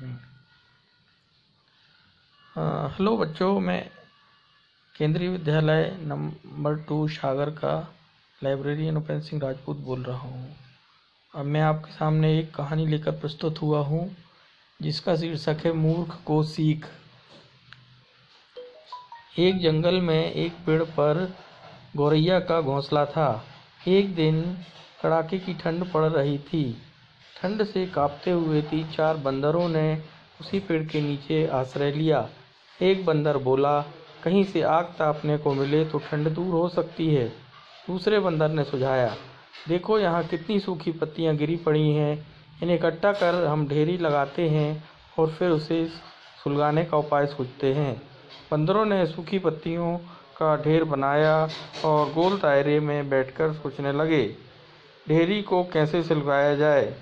हम्म। हाँ, हेलो बच्चों मैं केंद्रीय विद्यालय नंबर टू सागर का लाइब्रेरियन उपेंद्र सिंह राजपूत बोल रहा हूँ। अब मैं आपके सामने एक कहानी लेकर प्रस्तुत हुआ हूँ जिसका शीर्षक है मूर्ख को सीख। एक जंगल में एक पेड़ पर गौरैया का घोंसला था। एक दिन कड़ाके की ठंड पड़ रही थी। ठंड से कांपते हुए तीन चार बंदरों ने उसी पेड़ के नीचे आश्रय लिया। एक बंदर बोला, कहीं से आग तापने को मिले तो ठंड दूर हो सकती है। दूसरे बंदर ने सुझाया, देखो यहाँ कितनी सूखी पत्तियाँ गिरी पड़ी हैं। इन्हें इकट्ठा कर हम ढेरी लगाते हैं और फिर उसे सुलगाने का उपाय सोचते हैं। बंदरों ने सूखी पत्तियों का ढेर बनाया और गोल दायरे में बैठकर सोचने लगे, ढेरी को कैसे सुलगाया जाए?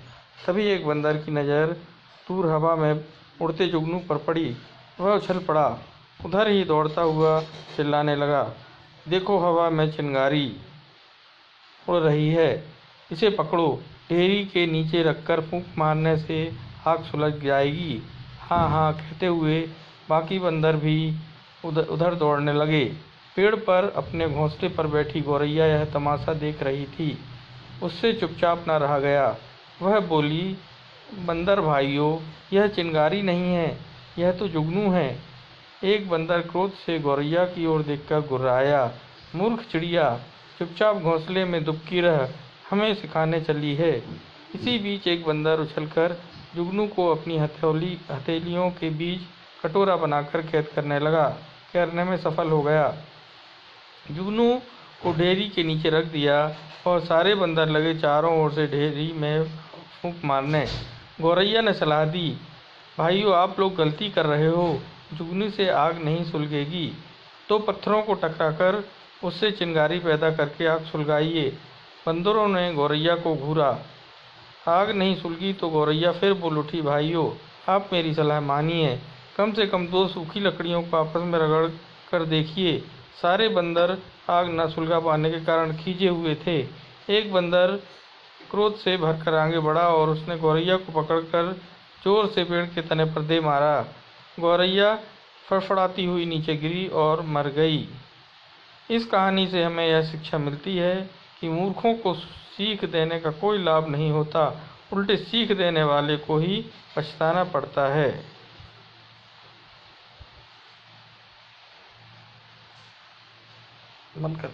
तभी एक बंदर की नज़र दूर हवा में उड़ते जुगनू पर पड़ी। वह उछल पड़ा। उधर ही दौड़ता हुआ चिल्लाने लगा, देखो हवा में चिंगारी उड़ रही है। इसे पकड़ो। ढेरी के नीचे रखकर फूंक मारने से आग सुलझ जाएगी। हाँ हाँ कहते हुए बाकी बंदर भी उधर उधर दौड़ने लगे। पेड़ पर अपने घोंसले पर बैठी गौरैया यह तमाशा देख रही थी। उससे चुपचाप न रहा गया। वह बोली, बंदर भाइयों, यह चिंगारी नहीं है, यह तो जुगनू है। एक बंदर क्रोध से गौरैया की ओर देखकर गुर्राया, मूर्ख चिड़िया, चुपचाप घोंसले में दुबकी रह, हमें सिखाने चली है। इसी बीच एक बंदर उछलकर जुगनू को अपनी हथौली, हथेलियों के बीच कटोरा बनाकर कैद करने लगा, करने में सफल हो गया। जुगनू को ढेरी के नीचे रख दिया और सारे बंदर लगे चारों ओर से ढेरी में फूंक मारने। गौरैया ने सलाह दी, भाइयों, आप लोग गलती कर रहे हो। जुगनी से आग नहीं सुलगेगी। तो पत्थरों को टकराकर उससे चिंगारी पैदा करके आग सुलगाइए। बंदरों ने गौरैया को घूरा। आग नहीं सुलगी तो गौरैया फिर बोल उठी, भाइयों। आप मेरी सलाह मानिए। कम से कम दो सूखी लकड़ियों को आपस में रगड़ कर देखिए। सारे बंदर आग न सुलगा पाने के कारण खींचे हुए थे। एक बंदर क्रोध से भरकर आगे बढ़ा और उसने गौरैया को पकड़कर ज़ोर से पेड़ के तने पर दे मारा। गौरैया फड़फड़ाती हुई नीचे गिरी और मर गई। इस कहानी से हमें यह शिक्षा मिलती है कि मूर्खों को सीख देने का कोई लाभ नहीं होता, उल्टे सीख देने वाले को ही पछताना पड़ता है। मन कर